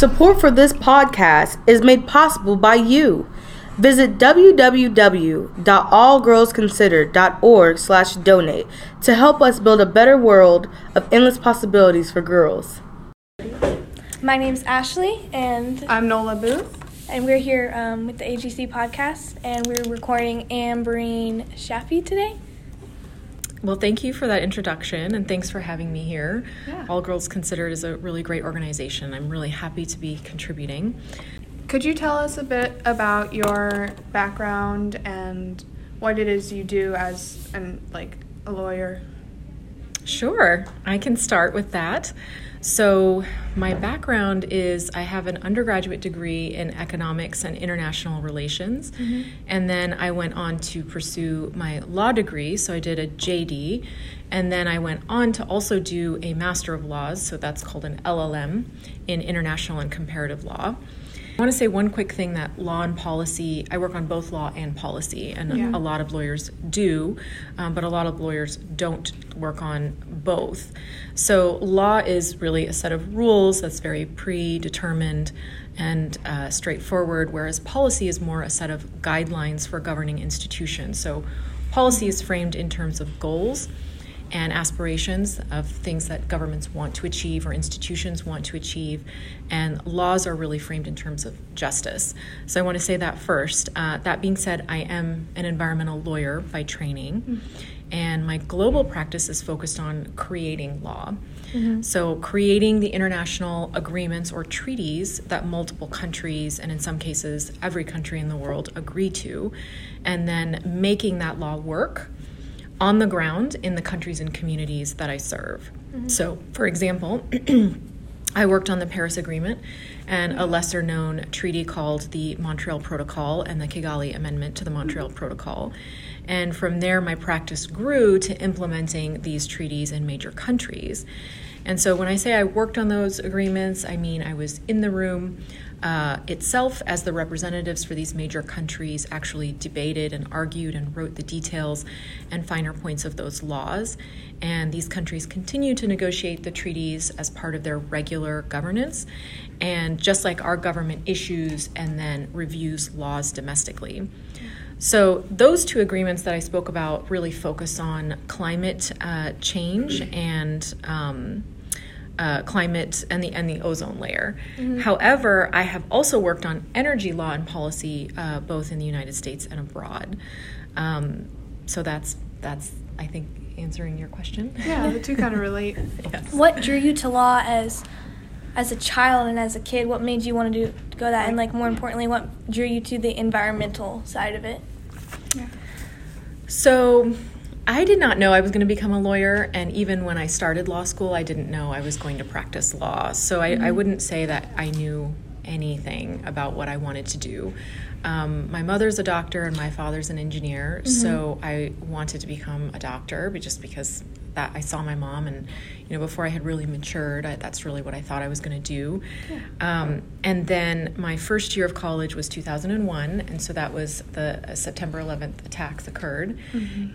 Support for this podcast is made possible by you. Visit www.allgirlsconsidered.org slash donate to help us build a better world of endless possibilities for girls. My name's Ashley, and I'm Nola Booth. and we're here um, with the AGC podcast, and we're recording Amberine Shaffy today. Well, thank you for that introduction and thanks for having me here. Yeah. All Girls Considered is a really great organization. I'm really happy to be contributing. Could you tell us a bit about your background and what it is you do as an like a lawyer? Sure, I can start with that. So, my background is I have an undergraduate degree in economics and international relations, mm-hmm. and then I went on to pursue my law degree. So, I did a JD, and then I went on to also do a Master of Laws, so that's called an LLM in international and comparative law. I want to say one quick thing that law and policy, I work on both law and policy, and Yeah. a lot of lawyers do, um, but a lot of lawyers don't work on both. So, law is really a set of rules that's very predetermined and uh, straightforward, whereas policy is more a set of guidelines for governing institutions. So, policy is framed in terms of goals and aspirations of things that governments want to achieve or institutions want to achieve. And laws are really framed in terms of justice. So I want to say that first. Uh, that being said, I am an environmental lawyer by training, and my global practice is focused on creating law. So, creating the international agreements or treaties that multiple countries, and in some cases, every country in the world, agree to, and then making that law work on the ground in the countries and communities that I serve. Mm-hmm. So, for example, I worked on the Paris Agreement and a lesser known treaty called the Montreal Protocol and the Kigali Amendment to the Montreal mm-hmm. Protocol. And from there, my practice grew to implementing these treaties in major countries. And so when I say I worked on those agreements, I mean I was in the room uh, itself as the representatives for these major countries actually debated and argued and wrote the details and finer points of those laws. And these countries continue to negotiate the treaties as part of their regular governance. And just like our government issues and then reviews laws domestically. So, those two agreements that I spoke about really focus on climate uh, change and um, uh, climate and the and the ozone layer. However, I have also worked on energy law and policy uh, both in the United States and abroad. Um, so that's that's I think answering your question. Yeah, the two kind of relate. yes. What drew you to law as as a child and as a kid? What made you want to do go that? And like more importantly, what drew you to the environmental side of it? So, I did not know I was going to become a lawyer, and even when I started law school, I didn't know I was going to practice law. So, I, I mm-hmm. wouldn't say that I knew anything about what I wanted to do. Um, my mother's a doctor and my father's an engineer, so I wanted to become a doctor, but just because that I saw my mom, and you know, before I had really matured, I, that's really what I thought I was going to do. Um, and then my first year of college was 2001, and so that was the uh, September 11th attacks occurred,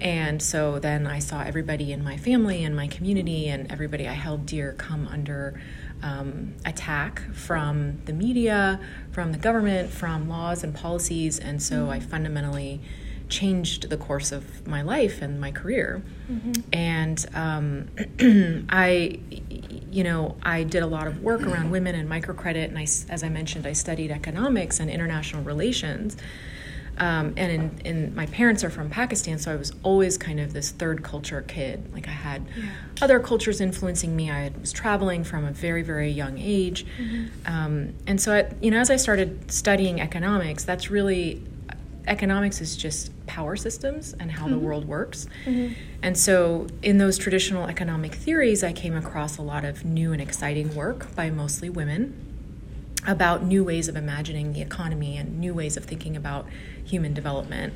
and so then I saw everybody in my family and my community and everybody I held dear come under um, attack from the media, from the government, from laws and policies, and so I fundamentally changed the course of my life and my career. And um, I, you know, I did a lot of work around women and microcredit, and I, as I mentioned, I studied economics and international relations. Um, and in, in my parents are from Pakistan, so I was always kind of this third culture kid. Like I had other cultures influencing me. I had- was traveling from a very very young age, um, and so I, you know as I started studying economics, that's really economics is just power systems and how the world works. And so, in those traditional economic theories, I came across a lot of new and exciting work by mostly women about new ways of imagining the economy and new ways of thinking about human development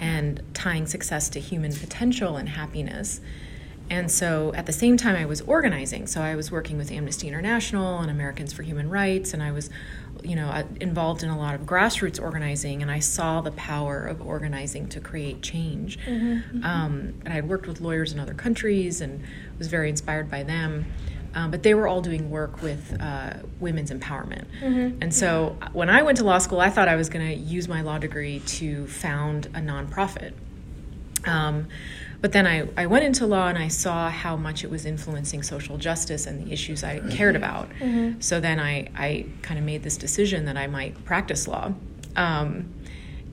and tying success to human potential and happiness. And so at the same time, I was organizing. So I was working with Amnesty International and Americans for Human Rights, and I was, you know, uh, involved in a lot of grassroots organizing. And I saw the power of organizing to create change. Um, and I had worked with lawyers in other countries and was very inspired by them. Um, but they were all doing work with uh, women's empowerment. And so when I went to law school, I thought I was going to use my law degree to found a nonprofit. Um, but then I, I went into law and I saw how much it was influencing social justice and the issues I cared about. So then I, I kind of made this decision that I might practice law. Um,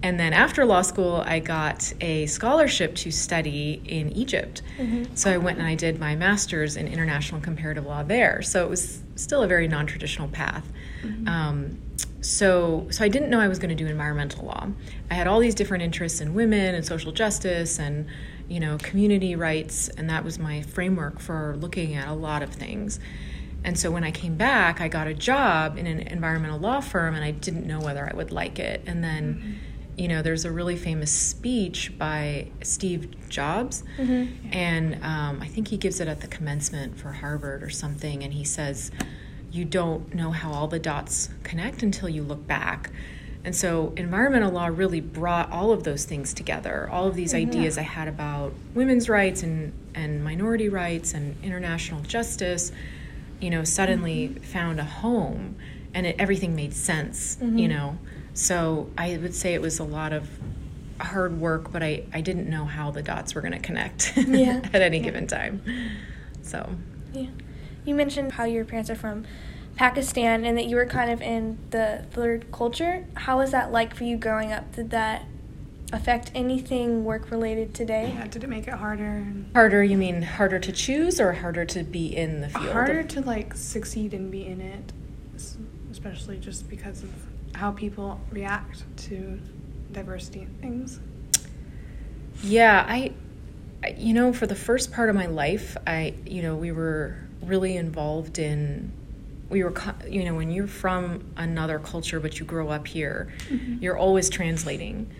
and then after law school, I got a scholarship to study in Egypt. Mm-hmm. So I went and I did my master's in international comparative law there. So it was still a very non traditional path. Mm-hmm. Um, so, so I didn't know I was going to do environmental law. I had all these different interests in women and social justice and you know community rights, and that was my framework for looking at a lot of things. And so when I came back, I got a job in an environmental law firm, and I didn't know whether I would like it. And then, mm-hmm. You know, there's a really famous speech by Steve Jobs, mm-hmm. and um, I think he gives it at the commencement for Harvard or something, and he says, "You don't know how all the dots connect until you look back." And so, environmental law really brought all of those things together. All of these ideas I had about women's rights and, and minority rights and international justice, you know, suddenly mm-hmm. found a home and it, everything made sense, you mm-hmm. know. So, I would say it was a lot of hard work, but I, I didn't know how the dots were going to connect Yeah. at any given time. So, Yeah. You mentioned how your parents are from Pakistan and that you were kind of in the third culture. How was that like for you growing up? Did that affect anything work related today? Yeah, did it make it harder? harder, you mean harder to choose or harder to be in the field? Harder to like succeed and be in it, especially just because of how people react to diversity and things. Yeah, I, you know, for the first part of my life, I, you know, we were really involved in, we were, you know, when you're from another culture but you grow up here, mm-hmm. you're always translating,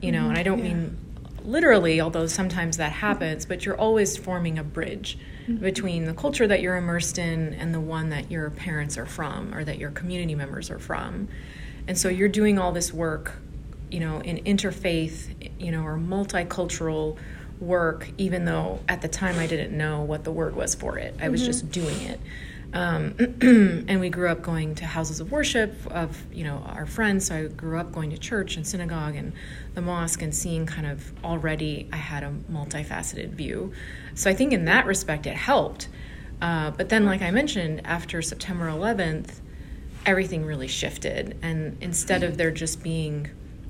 you know, and I mm-hmm. don't Yeah. mean literally, although sometimes that happens, but you're always forming a bridge mm-hmm. between the culture that you're immersed in and the one that your parents are from or that your community members are from. And so you're doing all this work, you know, in interfaith, you know, or multicultural work, even though at the time I didn't know what the word was for it. I was just doing it. Um, and we grew up going to houses of worship of you know our friends. So I grew up going to church and synagogue and the mosque and seeing kind of already I had a multifaceted view. So I think in that respect it helped. Uh, but then, like I mentioned, after September 11th, everything really shifted, and instead of there just being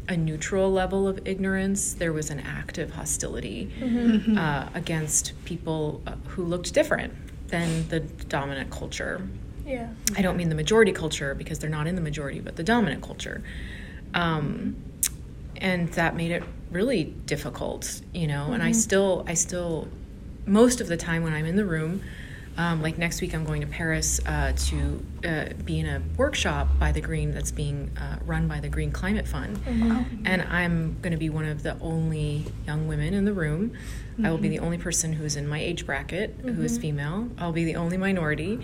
a neutral level of ignorance, there was an active hostility uh, against people uh, who looked different than the dominant culture. Yeah. I don't mean the majority culture because they're not in the majority, but the dominant culture. Um, and that made it really difficult, you know. And I still, I still, most of the time when I'm in the room, um, like next week, I'm going to Paris uh, to uh, be in a workshop by the Green that's being uh, run by the Green Climate Fund, and I'm going to be one of the only young women in the room. I will be the only person who is in my age bracket who is female. I'll be the only minority,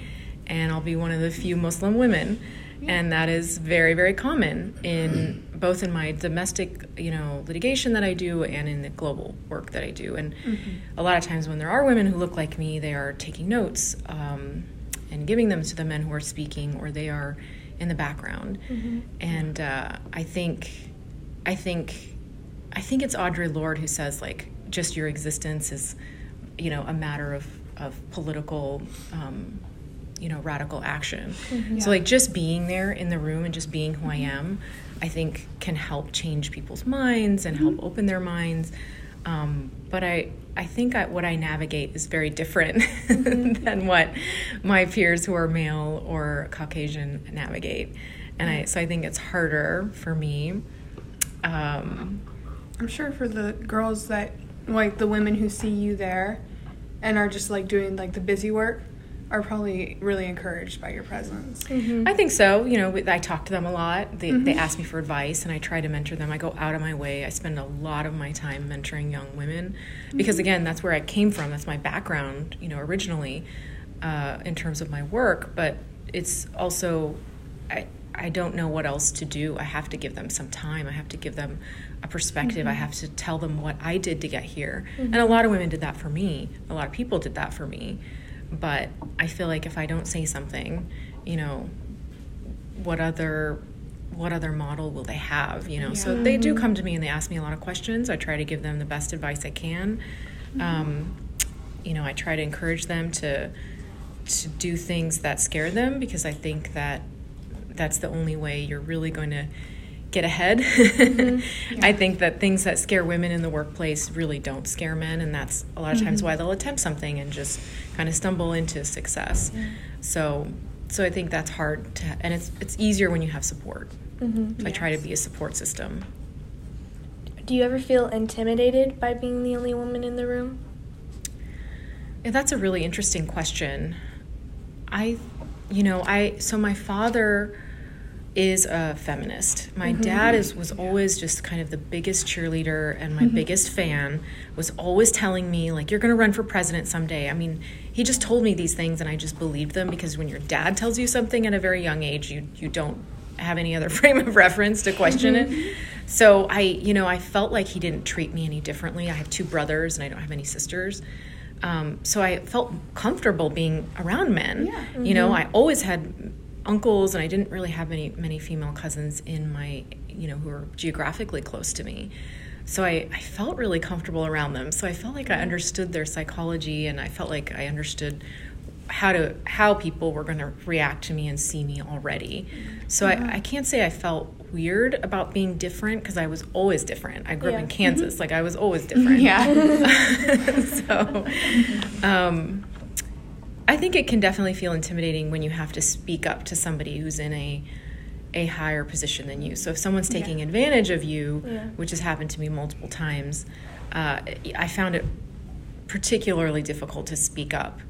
and I'll be one of the few Muslim women, and that is very, very common in both in my domestic, you know, litigation that I do and in the global work that I do. And a lot of times when there are women who look like me, they are taking notes um, and giving them to the men who are speaking, or they are in the background. And uh, I think, I think, I think it's Audre Lorde who says like, just your existence is, you know, a matter of of political. Um, you know radical action. So like just being there in the room and just being who i am i think can help change people's minds and help open their minds. Um, but i i think I, what i navigate is very different than what my peers who are male or caucasian navigate. And i so i think it's harder for me um, I'm sure for the girls that like the women who see you there and are just like doing like the busy work are probably really encouraged by your presence. Mm-hmm. I think so. You know, I talk to them a lot. They, they mm-hmm. ask me for advice, and I try to mentor them. I go out of my way. I spend a lot of my time mentoring young women because, mm-hmm. again, that's where I came from. That's my background, you know, originally uh, in terms of my work. But it's also, I, I don't know what else to do. I have to give them some time. I have to give them a perspective. I have to tell them what I did to get here. And a lot of women did that for me. A lot of people did that for me. But I feel like if I don't say something, you know, what other what other model will they have you know? So they do come to me and they ask me a lot of questions. I try to give them the best advice i can. Um, you know i try to encourage them to to do things that scare them because i think that that's the only way you're really going to get ahead. Mm-hmm. I think that things that scare women in the workplace really don't scare men and that's a lot of times mm-hmm. why they'll attempt something and just kind of stumble into success. So so i think that's hard to and it's it's easier when you have support. Mm-hmm. So i try to be a support system. Do you ever feel intimidated by being the only woman in the room? Yeah, that's a really interesting question. I, you know, I so my father is a feminist. My mm-hmm. dad is was always just kind of the biggest cheerleader and my mm-hmm. biggest fan. Was always telling me like you're going to run for president someday. I mean, he just told me these things and I just believed them because when your dad tells you something at a very young age, you you don't have any other frame of reference to question it. Mm-hmm. So I, you know, I felt like he didn't treat me any differently. I have two brothers and I don't have any sisters. Um, so I felt comfortable being around men. You know, I always had uncles, and I didn't really have many many female cousins in my, you know, who were geographically close to me. So I, I felt really comfortable around them. So I felt like I understood their psychology, and I felt like I understood how to how people were going to react to me and see me already. So I, I can't say I felt weird about being different because I was always different. I grew up in Yeah. Kansas, like I was always different. Yeah. so um, I think it can definitely feel intimidating when you have to speak up to somebody who's in a a higher position than you. So if someone's taking advantage of you, Yeah. which has happened to me multiple times, uh, I found it particularly difficult to speak up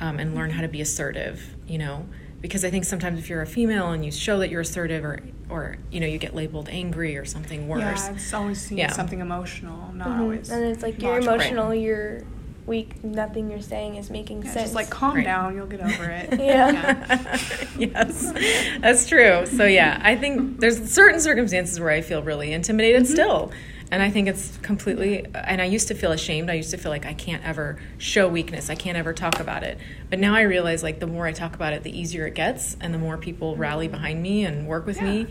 um, and learn how to be assertive. You know, because I think sometimes if you're a female and you show that you're assertive, or or you know you get labeled angry or something worse. Yeah, it's always seen Yeah. something emotional, not Mhm. always. And it's like you're logical. emotional, you're weak, nothing you're saying is making Yeah, sense. just like calm Right. down, you'll get over it. Yeah. yes, that's true. So yeah, I think there's certain circumstances where I feel really intimidated mm-hmm. still, and I think it's completely. And I used to feel ashamed. I used to feel like I can't ever show weakness. I can't ever talk about it. But now I realize like the more I talk about it, the easier it gets, and the more people rally behind me and work with me.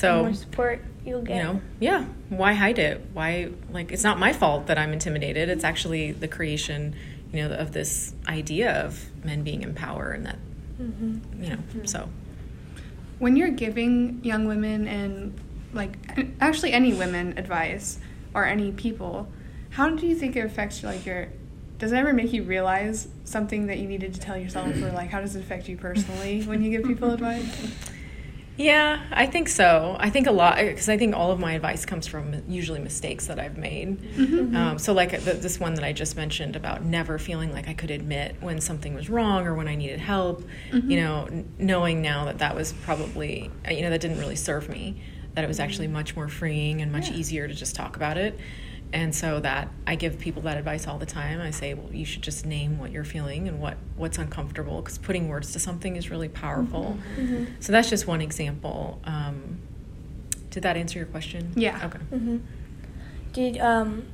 The So more support you'll get. you know, yeah. Why hide it? Why like it's not my fault that I'm intimidated. It's actually the creation, you know, of this idea of men being in power and that, mm-hmm. you know. Mm-hmm. So when you're giving young women and like actually any women advice or any people how do you think it affects like your does it ever make you realize something that you needed to tell yourself or like how does it affect you personally when you give people advice yeah, I think so. I think a lot because I think all of my advice comes from usually mistakes that I've made. Um, so like the, this one that I just mentioned about never feeling like I could admit when something was wrong or when I needed help. You know, n- knowing now that that was probably uh, you know that didn't really serve me. That it was actually much more freeing and much easier to just talk about it. And so that I give people that advice all the time. I say, well, you should just name what you're feeling and what what's uncomfortable because putting words to something is really powerful. So that's just one example. Um, did that answer your question? Yeah. Okay. hmm Did um,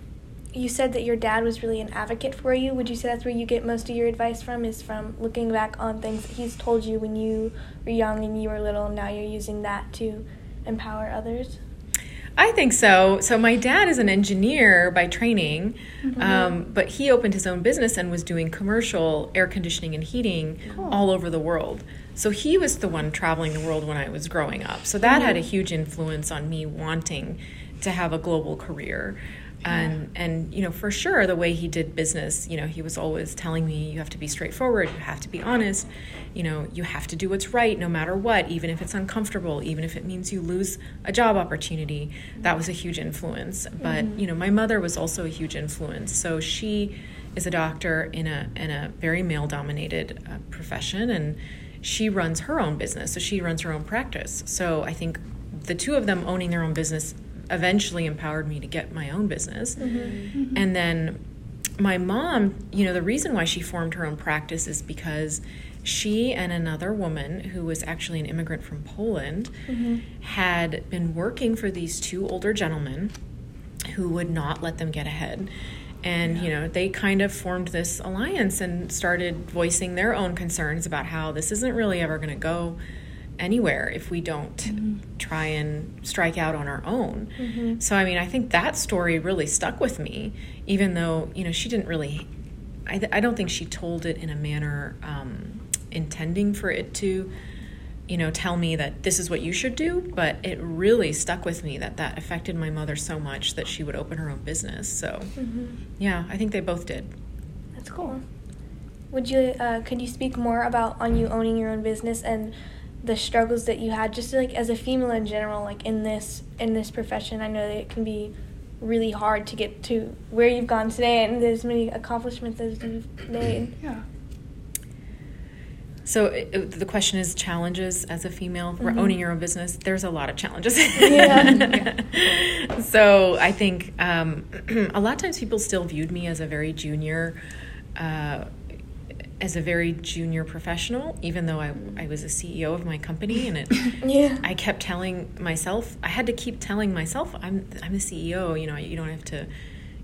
you said that your dad was really an advocate for you? Would you say that's where you get most of your advice from? Is from looking back on things that he's told you when you were young and you were little, and now you're using that to empower others? I think so. So my dad is an engineer by training, um, but he opened his own business and was doing commercial air conditioning and heating all over the world. So he was the one traveling the world when I was growing up. So that had a huge influence on me wanting to have a global career. And and you know for sure the way he did business, you know he was always telling me you have to be straightforward, you have to be honest, you know you have to do what's right no matter what, even if it's uncomfortable, even if it means you lose a job opportunity. That was a huge influence. But you know my mother was also a huge influence. So she is a doctor in a in a very male dominated uh, profession and she runs her own business. So she runs her own practice. So I think the two of them owning their own business eventually empowered me to get my own business. Mm-hmm. Mm-hmm. And then my mom, you know, the reason why she formed her own practice is because she and another woman who was actually an immigrant from Poland mm-hmm. had been working for these two older gentlemen who would not let them get ahead. And you know they kind of formed this alliance and started voicing their own concerns about how this isn't really ever going to go anywhere if we don't mm-hmm. try and strike out on our own. Mm-hmm. So I mean, I think that story really stuck with me, even though you know she didn't really. I, I don't think she told it in a manner um, intending for it to you know tell me that this is what you should do but it really stuck with me that that affected my mother so much that she would open her own business so mm-hmm. yeah i think they both did that's cool would you uh, could you speak more about on you owning your own business and the struggles that you had just like as a female in general like in this in this profession i know that it can be really hard to get to where you've gone today and as many accomplishments as you've made yeah so it, the question is challenges as a female mm-hmm. owning your own business. There's a lot of challenges. Yeah. so I think um, a lot of times people still viewed me as a very junior, uh, as a very junior professional, even though I, I was a CEO of my company, and it. yeah. I kept telling myself I had to keep telling myself I'm I'm the CEO. You know you don't have to,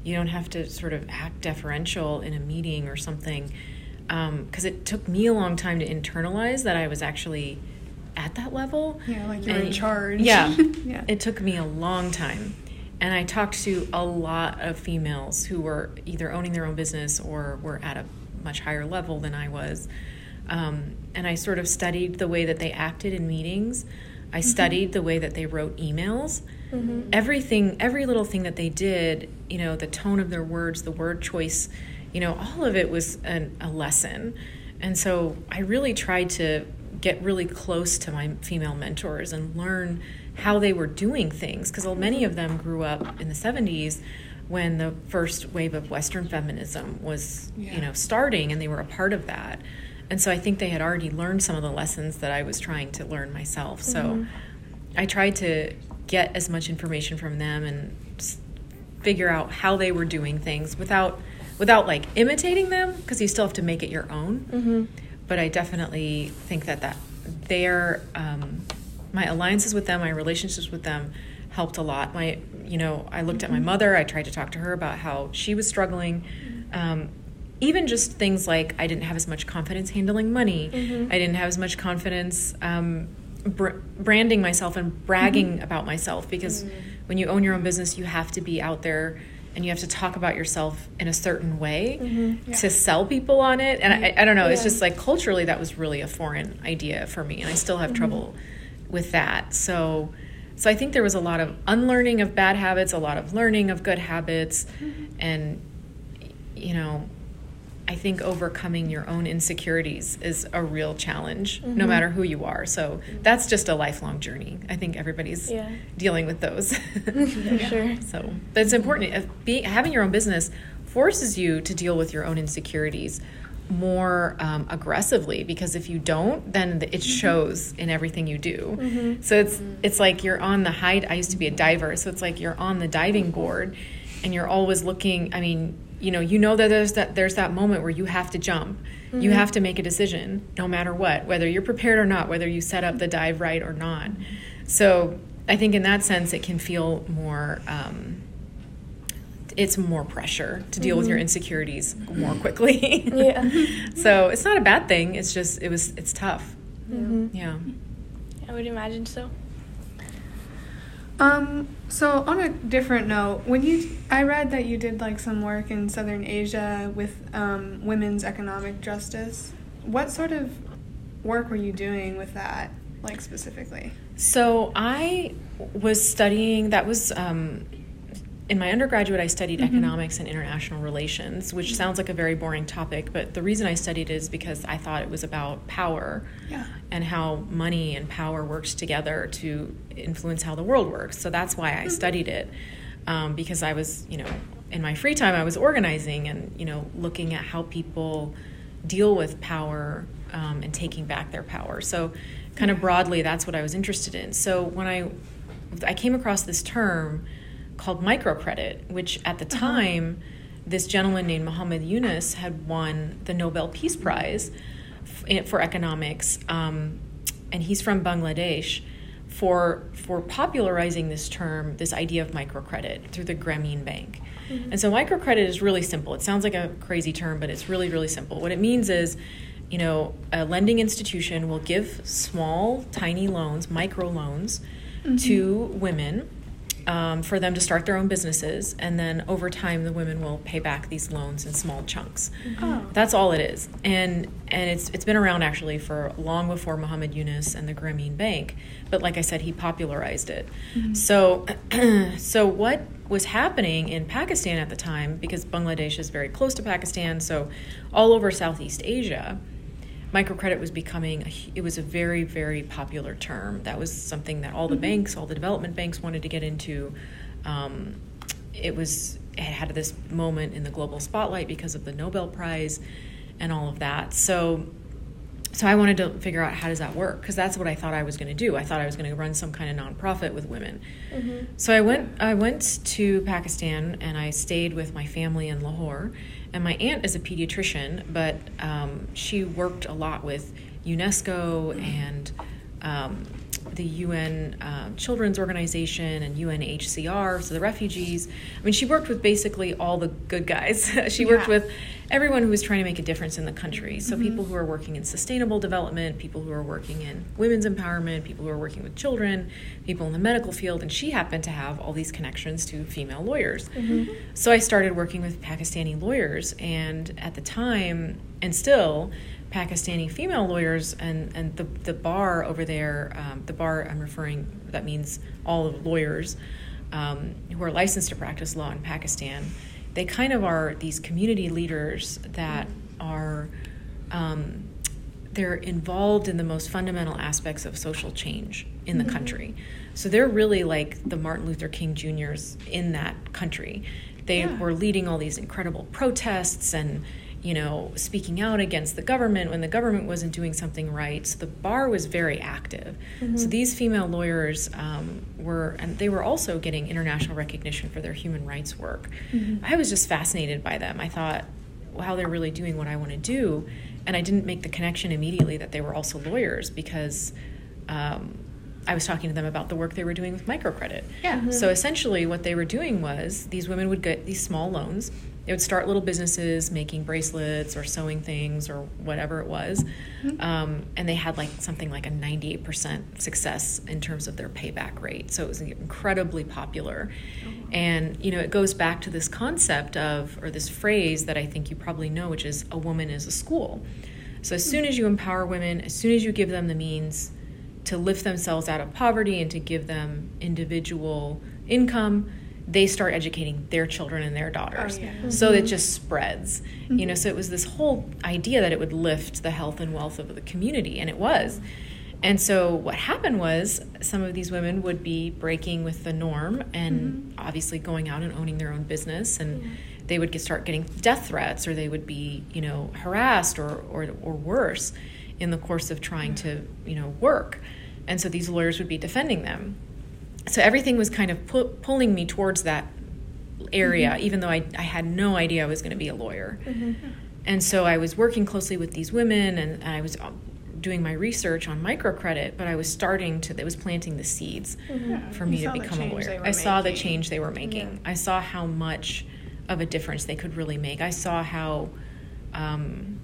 you don't have to sort of act deferential in a meeting or something because um, it took me a long time to internalize that I was actually at that level. Yeah, like you're and, in charge. Yeah, yeah. It took me a long time. And I talked to a lot of females who were either owning their own business or were at a much higher level than I was. Um, and I sort of studied the way that they acted in meetings. I mm-hmm. studied the way that they wrote emails. Mm-hmm. Everything, every little thing that they did, you know, the tone of their words, the word choice, you know, all of it was an, a lesson. And so I really tried to get really close to my female mentors and learn how they were doing things because many of them grew up in the 70s when the first wave of western feminism was yeah. you know starting and they were a part of that and so i think they had already learned some of the lessons that i was trying to learn myself so mm-hmm. i tried to get as much information from them and figure out how they were doing things without without like imitating them because you still have to make it your own. Mm-hmm. But I definitely think that that their um, my alliances with them, my relationships with them helped a lot. My you know I looked mm-hmm. at my mm-hmm. mother. I tried to talk to her about how she was struggling. Um, even just things like I didn't have as much confidence handling money. Mm-hmm. I didn't have as much confidence um, br- branding myself and bragging mm-hmm. about myself because mm-hmm. when you own your own business, you have to be out there and you have to talk about yourself in a certain way mm-hmm. yeah. to sell people on it. And I, I don't know, yeah. it's just like culturally that was really a foreign idea for me, and I still have mm-hmm. trouble with that. So, so I think there was a lot of unlearning of bad habits, a lot of learning of good habits, mm-hmm. and you know, I think overcoming your own insecurities is a real challenge, mm-hmm. no matter who you are. So that's just a lifelong journey. I think everybody's yeah. dealing with those. For sure. So that's important. Being, having your own business forces you to deal with your own insecurities more um, aggressively because if you don't then it mm-hmm. shows in everything you do mm-hmm. so it's it's like you're on the high i used to be a diver so it's like you're on the diving board and you're always looking i mean you know you know that there's that there's that moment where you have to jump mm-hmm. you have to make a decision no matter what whether you're prepared or not whether you set up the dive right or not so i think in that sense it can feel more um, it's more pressure to deal mm-hmm. with your mm-hmm. insecurities more quickly yeah so it's not a bad thing it's just it was it's tough mm-hmm. yeah i would imagine so um, so on a different note, when you I read that you did like some work in Southern Asia with um, women's economic justice. What sort of work were you doing with that, like specifically? So I was studying. That was um, in my undergraduate, I studied mm-hmm. economics and international relations, which sounds like a very boring topic, but the reason I studied it is because I thought it was about power yeah. and how money and power works together to influence how the world works. So that's why I mm-hmm. studied it, um, because I was, you know, in my free time, I was organizing and, you know, looking at how people deal with power um, and taking back their power. So, kind of broadly, that's what I was interested in. So when I I came across this term called microcredit, which at the uh-huh. time, this gentleman named Muhammad Yunus had won the Nobel Peace Prize for economics, um, and he's from Bangladesh for for popularizing this term, this idea of microcredit through the Grameen Bank. Mm-hmm. And so microcredit is really simple. It sounds like a crazy term, but it's really really simple. What it means is you know, a lending institution will give small, tiny loans, micro loans, mm-hmm. to women um, for them to start their own businesses, and then over time, the women will pay back these loans in small chunks. Mm-hmm. Oh. That's all it is, and and it's it's been around actually for long before Muhammad Yunus and the Grameen Bank. But like I said, he popularized it. Mm-hmm. So, so what was happening in Pakistan at the time, because Bangladesh is very close to Pakistan, so all over Southeast Asia microcredit was becoming a, it was a very very popular term that was something that all the mm-hmm. banks all the development banks wanted to get into um, it was it had this moment in the global spotlight because of the nobel prize and all of that so so I wanted to figure out how does that work because that's what I thought I was going to do. I thought I was going to run some kind of nonprofit with women. Mm-hmm. So I went I went to Pakistan and I stayed with my family in Lahore. And my aunt is a pediatrician, but um, she worked a lot with UNESCO and um, the UN um, Children's Organization and UNHCR, so the refugees. I mean, she worked with basically all the good guys. she yeah. worked with everyone who was trying to make a difference in the country. So, mm-hmm. people who are working in sustainable development, people who are working in women's empowerment, people who are working with children, people in the medical field. And she happened to have all these connections to female lawyers. Mm-hmm. So, I started working with Pakistani lawyers. And at the time, and still, Pakistani female lawyers and, and the, the bar over there, um, the bar I'm referring, that means all of lawyers um, who are licensed to practice law in Pakistan, they kind of are these community leaders that are, um, they're involved in the most fundamental aspects of social change in the mm-hmm. country. So they're really like the Martin Luther King Jr.'s in that country. They yeah. were leading all these incredible protests and you know, speaking out against the government when the government wasn't doing something right. So the bar was very active. Mm-hmm. So these female lawyers um, were, and they were also getting international recognition for their human rights work. Mm-hmm. I was just fascinated by them. I thought, wow, they're really doing what I want to do. And I didn't make the connection immediately that they were also lawyers because. Um, I was talking to them about the work they were doing with microcredit. Yeah. Mm-hmm. So essentially, what they were doing was these women would get these small loans they would start little businesses making bracelets or sewing things or whatever it was. Mm-hmm. um, and they had like something like a 98% success in terms of their payback rate. So it was incredibly popular. Oh. and you know it goes back to this concept of or this phrase that i think you probably know which is a woman is a school. So as soon as you empower women as soon as you give them the means to lift themselves out of poverty and to give them individual income they start educating their children and their daughters. Oh, yeah. mm-hmm. So it just spreads. Mm-hmm. You know, so it was this whole idea that it would lift the health and wealth of the community, and it was. And so what happened was some of these women would be breaking with the norm and mm-hmm. obviously going out and owning their own business and they would get, start getting death threats or they would be, you know, harassed or, or, or worse in the course of trying to, you know, work. And so these lawyers would be defending them so everything was kind of pu- pulling me towards that area, mm-hmm. even though I, I had no idea I was going to be a lawyer. Mm-hmm. And so I was working closely with these women and, and I was uh, doing my research on microcredit, but I was starting to, it was planting the seeds mm-hmm. for me to become a lawyer. I saw the change they were making. Yeah. I saw how much of a difference they could really make. I saw how um,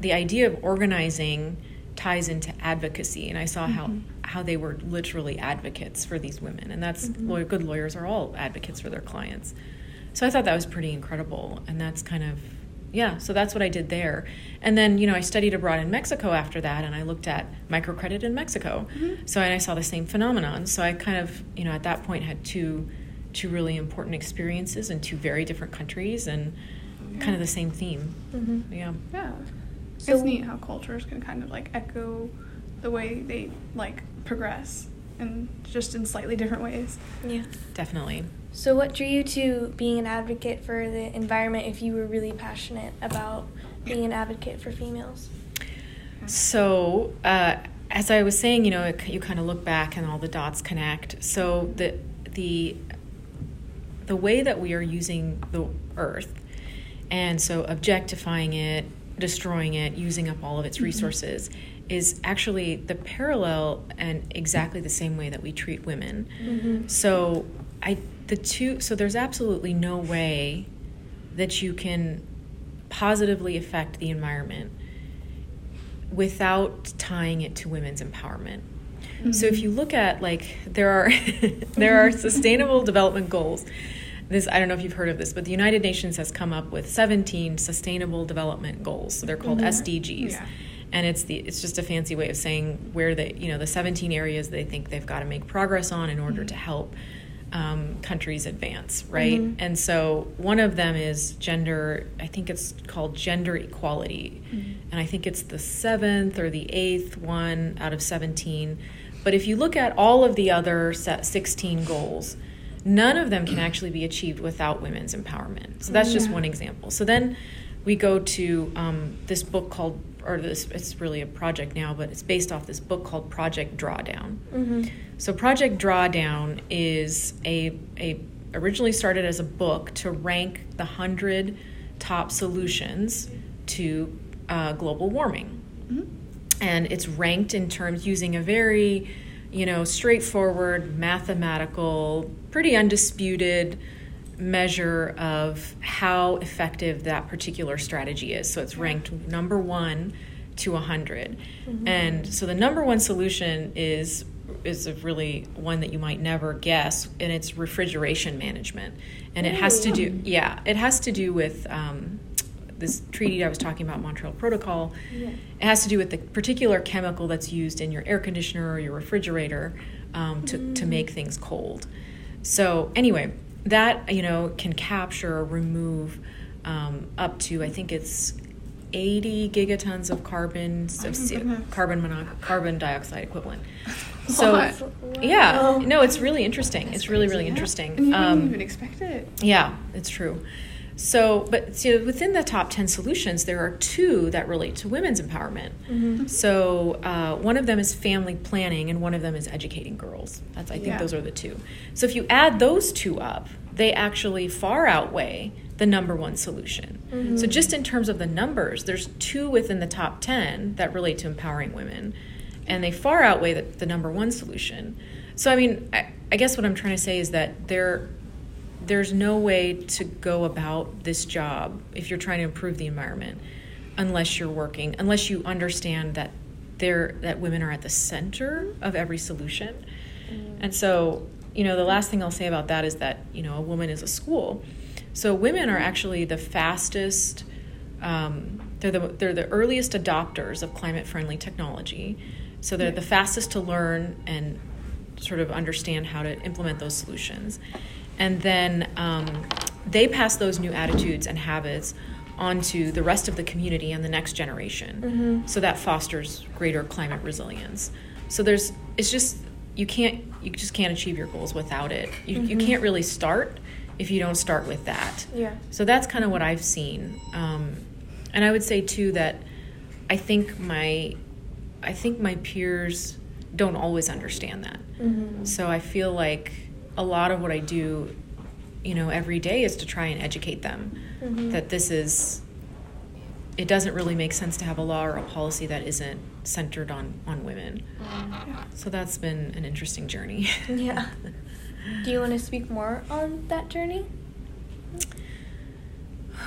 the idea of organizing ties into advocacy and i saw how mm-hmm. how they were literally advocates for these women and that's mm-hmm. lawyer, good lawyers are all advocates for their clients so i thought that was pretty incredible and that's kind of yeah so that's what i did there and then you know i studied abroad in mexico after that and i looked at microcredit in mexico mm-hmm. so and i saw the same phenomenon so i kind of you know at that point had two two really important experiences in two very different countries and kind of the same theme mm-hmm. yeah yeah so, it's neat how cultures can kind of like echo the way they like progress and just in slightly different ways. Yeah. Definitely. So what drew you to being an advocate for the environment if you were really passionate about being an advocate for females? So, uh, as I was saying, you know, it, you kind of look back and all the dots connect. So the the the way that we are using the earth and so objectifying it destroying it, using up all of its mm-hmm. resources, mm-hmm. is actually the parallel and exactly the same way that we treat women. Mm-hmm. So I the two so there's absolutely no way that you can positively affect the environment without tying it to women's empowerment. So if you look at like there are there are sustainable development goals. This I don't know if you've heard of this, but the United Nations has come up with 17 sustainable development goals. So they're called mm-hmm. SDGs. Yeah. And it's the it's just a fancy way of saying where they you know the 17 areas they think they've got to make progress on in order to mm-hmm. help um, countries advance, right? Mm-hmm. And so one of them is gender. I think it's called gender equality, and I think it's the seventh or the eighth one out of 17. But if you look at all of the other set 16 goals, none of them can actually be achieved without women's empowerment. So that's just one example. So then we go to um, this book called, or this, it's really a project now, but it's based off this book called Project Drawdown. So Project Drawdown is a, a originally started as a book to rank the hundred top solutions to uh, global warming and it's ranked in terms using a very you know straightforward mathematical pretty undisputed measure of how effective that particular strategy is. So it's ranked number one to 100 and so the number one solution is is a really one that you might never guess and it's refrigeration management. And it has to do yeah it has to do with um, this treaty I was talking about, Montreal Protocol, it has to do with the particular chemical that's used in your air conditioner or your refrigerator um, to, to make things cold. So anyway, that you know can capture or remove um, up to I think it's 80 gigatons of carbon of C- carbon mono- carbon dioxide equivalent. So yeah, no, it's really interesting. it's really really interesting. And you Um, even expect it. yeah, it's true. So, but so within the top 10 solutions, there are two that relate to women's empowerment. So, uh, one of them is family planning, and one of them is educating girls. That's, I think Yeah. those are the two. So, if you add those two up, they actually far outweigh the number one solution. So, just in terms of the numbers, there's two within the top 10 that relate to empowering women, and they far outweigh the, the number one solution. So, I mean, I, I guess what I'm trying to say is that there there's no way to go about this job if you're trying to improve the environment unless you're working unless you understand that there that women are at the center of every solution. And so you know the last thing i'll say about that is that you know a woman is a school. So women are actually the fastest um, they're the they're the earliest adopters of climate friendly technology. So they're the fastest to learn and sort of understand how to implement those solutions. And then um, they pass those new attitudes and habits onto the rest of the community and the next generation. So that fosters greater climate resilience. So there's, it's just, you can't, you just can't achieve your goals without it. You, you can't really start if you don't start with that. Yeah. So that's kind of what I've seen. Um, and I would say too that I think my I think my peers don't always understand that. So I feel like a lot of what I do, you know, every day is to try and educate them mm-hmm. that this is it doesn't really make sense to have a law or a policy that isn't centered on on women. Mm. So that's been an interesting journey. Yeah. Do you want to speak more on that journey?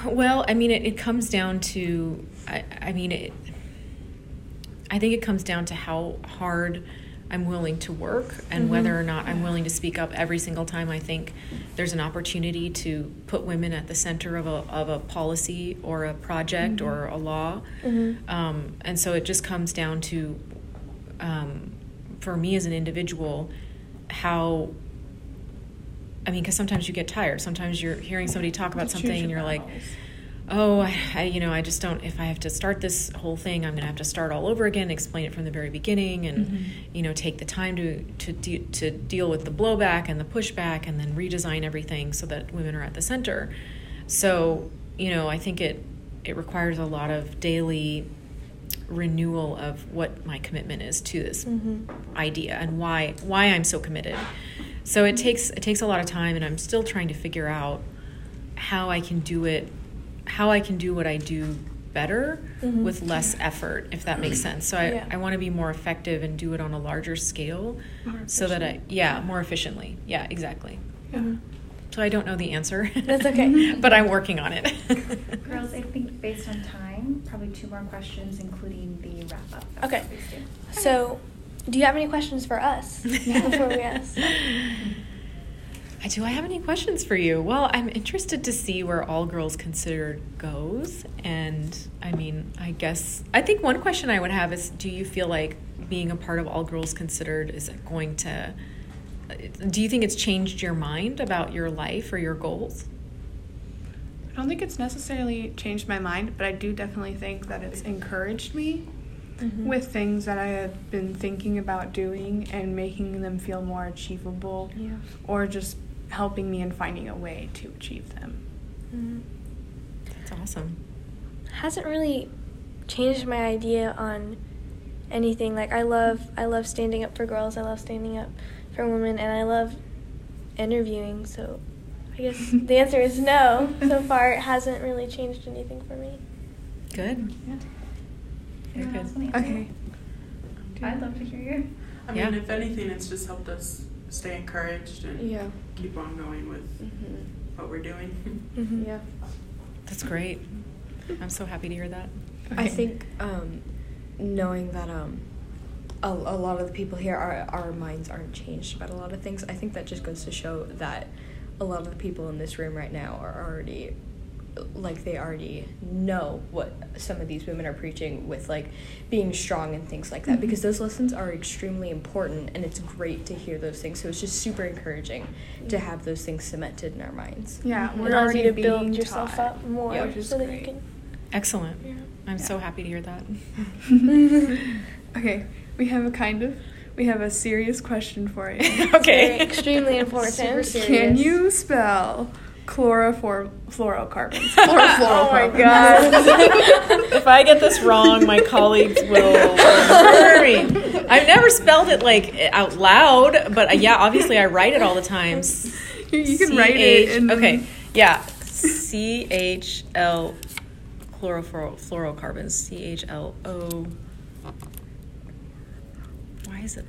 Well, I mean, it, it comes down to, I, I mean, it, I think it comes down to how hard I'm willing to work and whether or not I'm willing to speak up every single time I think there's an opportunity to put women at the center of a, of a policy or a project or a law. Um, and so it just comes down to, um, for me as an individual, how I mean, because sometimes you get tired. Sometimes you're hearing somebody talk about choose something and you're like, battles. Oh, I, I, you know, I just don't. If I have to start this whole thing, I'm going to have to start all over again, explain it from the very beginning, and mm-hmm. you know, take the time to to de- to deal with the blowback and the pushback, and then redesign everything so that women are at the center. So, you know, I think it it requires a lot of daily renewal of what my commitment is to this mm-hmm. idea and why why I'm so committed. So it takes it takes a lot of time and I'm still trying to figure out how I can do it how I can do what I do better Mhm. with less effort, if that makes sense. So I, Yeah. I want to be more effective and do it on a larger scale so that I, yeah, more efficiently. Yeah, exactly. Yeah. So I don't know the answer. That's okay. but I'm working on it. Girls, I think based on time, probably two more questions, including the wrap up. Okay. So, do you have any questions for us before we ask? I do I have any questions for you? Well, I'm interested to see where all girls considered goes. And I mean, I guess I think one question I would have is do you feel like being a part of all girls considered is it going to do you think it's changed your mind about your life or your goals? I don't think it's necessarily changed my mind, but I do definitely think that it's encouraged me Mm-hmm. with things that I have been thinking about doing and making them feel more achievable Yeah. or just helping me in finding a way to achieve them. Mhm. That's awesome. hasn't really changed my idea on anything. Like I love I love standing up for girls. I love standing up for women, and I love interviewing. So I guess the answer is no. So far, it hasn't really changed anything for me. Good. Very Anyone else good. want to answer? Okay. I'd love to hear you. I mean, Yeah. if anything, it's just helped us stay encouraged and Yeah. keep on going with Mm-hmm. what we're doing. Mhm. Yeah. That's great. I'm so happy to hear that. I think um, knowing that um, a, a lot of the people here, our, our minds aren't changed about a lot of things, I think that just goes to show that a lot of the people in this room right now are already like they already know what some of these women are preaching with like being strong and things like that Mhm. because those lessons are extremely important and it's great to hear those things so it's just super encouraging to have those things cemented in our minds Yeah, It we're allows already you to being build yourself taught. up more, Yeah, which is so that you can. Excellent. Yeah. I'm so happy to hear that. okay, we have a kind of we have a serious question for you. okay. Extremely important. Super serious. Can you spell chloroform fluorocarbons? Oh my god. if I get this wrong, my colleagues will murder me. I've never spelled it like out loud, but uh, yeah, obviously I write it all the time. You, you can write it. In, okay, yeah. C H L chlorofluorocarbons. C H L O. Why is it?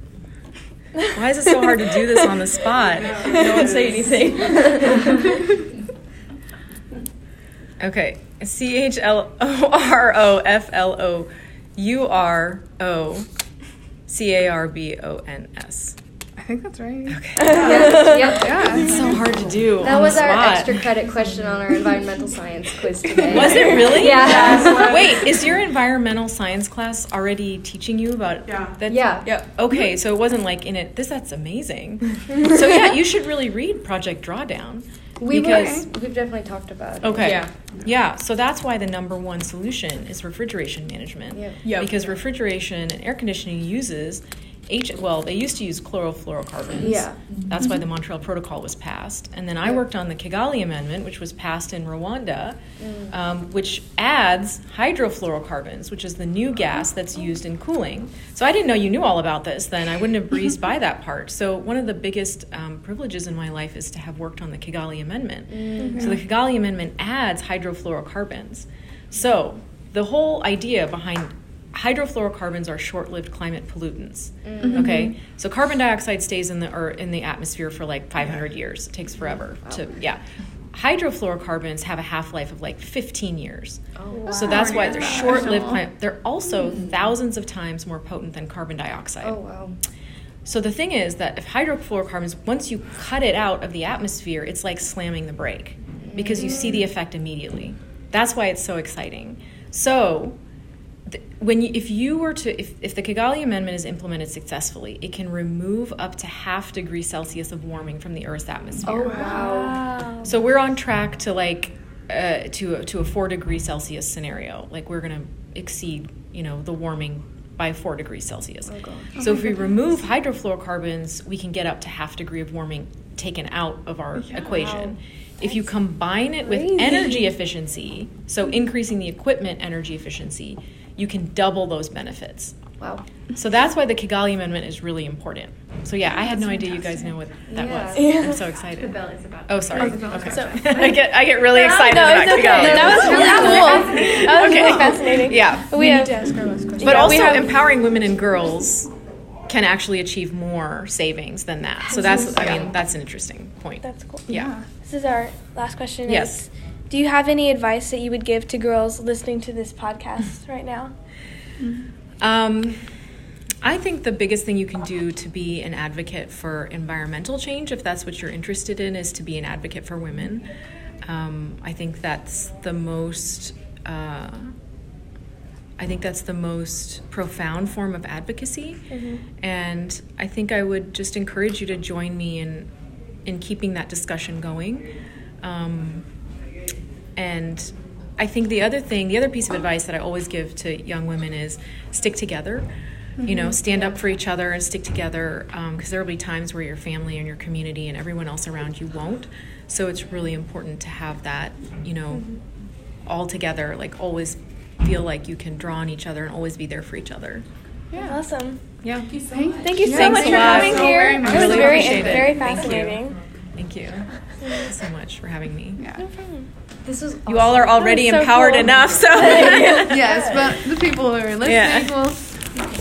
Why is it so hard to do this on the spot? one say anything Okay. C H L O R O F L O U R O C A R B O N S. I think that's right. Okay. Yep, yep. Yeah. It's so hard to do. That on was the our spot. extra credit question on our environmental science quiz today. Was it really? Yeah. Wait, is your environmental science class already teaching you about Yeah. that? Yeah. yep Okay, so it wasn't like in it. This that's amazing. so yeah, you should really read Project Drawdown. We because were, we've definitely talked about it. okay, Yeah. yeah. So that's why the number one solution is refrigeration management. Yep. Yep. Because refrigeration and air conditioning uses H. Well, they used to use chlorofluorocarbons. Yeah. That's why the Montreal Protocol was passed. And then I worked on the Kigali Amendment, which was passed in Rwanda, um, which adds hydrofluorocarbons, which is the new gas that's used in cooling. So I didn't know you knew all about this then. I wouldn't have breezed by that part. So one of the biggest um, privileges in my life is to have worked on the Kigali Amendment. So the Kigali Amendment adds hydrofluorocarbons. So the whole idea behind hydrofluorocarbons are short-lived climate pollutants. Mm-hmm. Okay, so carbon dioxide stays in the or in the atmosphere for like 500 years. It takes forever to yeah. Hydrofluorocarbons have a half-life of like 15 years. Oh. wow. So that's why they're short-lived. Climate. They're also thousands of times more potent than carbon dioxide. Oh wow. So the thing is that if hydrofluorocarbons, once you cut it out of the atmosphere, it's like slamming the brake because you see the mm. effect immediately. That's why it's so exciting. So th- when you, if you were to if, if the Kigali Amendment is implemented successfully, it can remove up to half degree Celsius of warming from the Earth's atmosphere. Oh wow. Wow. So we're on track to like uh, to a, to a four degree Celsius scenario. Like we're gonna exceed you know the warming by four degrees Celsius. Oh, gosh. So if we remove hydrofluorocarbons, we can get up to half degree of warming taken out of our equation. If you combine it with energy efficiency, so increasing the equipment energy efficiency, you can double those benefits. Wow. So that's why the Kigali Amendment is really important. So yeah, I had no idea you guys know what that Yeah. was. Yeah. I'm so The excited. bill is about. Oh, sorry. The Okay. So- I get I get really excited no, about it's okay. Kigali. That was really cool. That was Okay. really fascinating. Yeah. We We have need to ask our last question. But Yeah, also have- empowering women and girls can actually achieve more savings than that. So that's I mean that's an interesting point. That's cool. Yeah. This is our last question. Yes. is, Do you have any advice that you would give to girls listening to this podcast right now? Um, I think the biggest thing you can do to be an advocate for environmental change, if that's what you're interested in, is to be an advocate for women. Um, I think that's the most. Uh, I think that's the most profound form of advocacy, and I think I would just encourage you to join me in in keeping that discussion going. Um, and I think the other thing, the other piece of advice that I always give to young women is stick together. You know, mm-hmm. stand up for each other and stick together um, because there will be times where your family and your community and everyone else around you won't. So it's really important to have that, you know, mm-hmm. all together, like always feel like you can draw on each other and always be there for each other. Yeah, Awesome. Yeah. Thank, Thank you so Thanks much a for lot. coming So here. It was Really very appreciate it. very Thank you. fascinating. Thank you. So much for having me. Yeah. This was You all are already so empowered cool. enough, so yes, but the people who are listening Yeah. will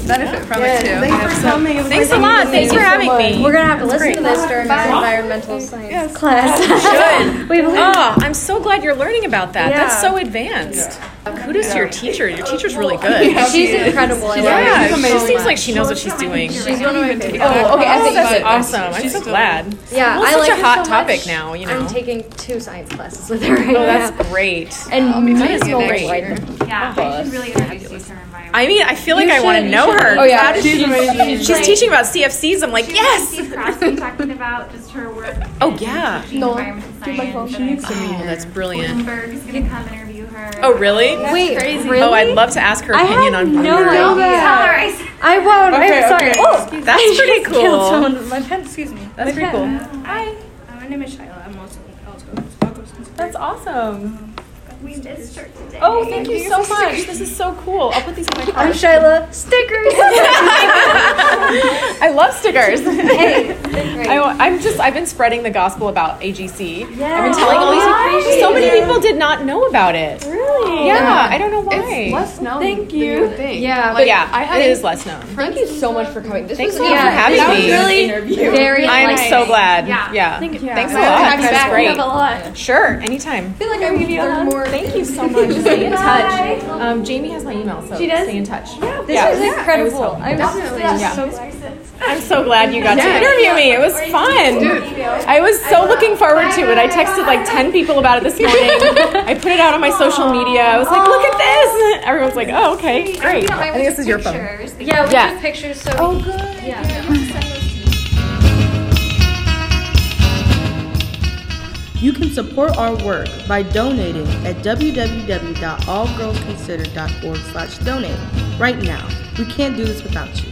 benefit from it too. Thanks for coming. Thanks a lot. Thanks for having me. We're gonna have to listen great. to this during our environmental science class. Good. we learned. Oh, I'm so glad you're learning about that. That's so advanced. Kudos to your teacher. Your teacher's really good. She's incredible. I love Yeah, her she seems like she knows what she's doing. She's one of my favorite. Oh, okay. I Oh, think that's you awesome. I'm so glad. Yeah, Well, I such like a hot so topic much. now, you know. I'm taking two science classes with her right Oh, now. that's great. and be that taking is it so next much year. lighter. Yeah, I should really introduce you her environment. I mean, I feel like You I want to know should. her. Oh, yeah. How does She's she- amazing. she's teaching about CFCs. I'm like, She yes. Steve Cross talking about just her work. Oh, yeah. No, give my phone. She needs to Oh, that's brilliant. Bloomberg is gonna come interview her. Oh, really? Wait, crazy. really? Oh, I'd love to ask her I opinion had on no Bloomberg. Tell idea. her I said. I won't. Okay, I'm sorry. okay. Oh, That's pretty just killed cool. someone. My pen. Excuse me. That's My pretty cool. pen. Hi. Uh, my name is Shyla. I'm also also That's awesome. We missed her today. Oh, thank you so much. This is so cool. I'll put these in my car. I'm Shyla. Stickers. I love stickers. hey, I, am just I've been spreading the gospel about AGC. I've been Yeah. telling all these so many people did not know about it. Really? Yeah, I don't know why. It's less known Thank than you. you would think. Yeah. but yeah, I had it is less known. Thank you so much for coming. This Thanks was a lot yeah, for having this was me. really very. I'm like, so glad. Yeah. Yeah. Thank you. Thanks a lot. Have you That's back. great. a lot. Sure, anytime. I feel like I'm there's more. Thank you so much. Stay in touch. Um, Jamie has my email, so She does? stay in touch. Yeah. This Yeah. was incredible. I was I'm Definitely. Yeah. so glad. I'm so glad you got to interview me. It was fun. I was so looking forward to it. I texted like 10 people about it this morning. I put it out on my social media. I was like, look at this. Everyone's like, oh, okay, great. I think this is your phone. Yeah, we Yeah. took pictures. So Oh, good. yeah. You can support our work by donating at www.allgirlsconsider.org slash donate right now. We can't do this without you.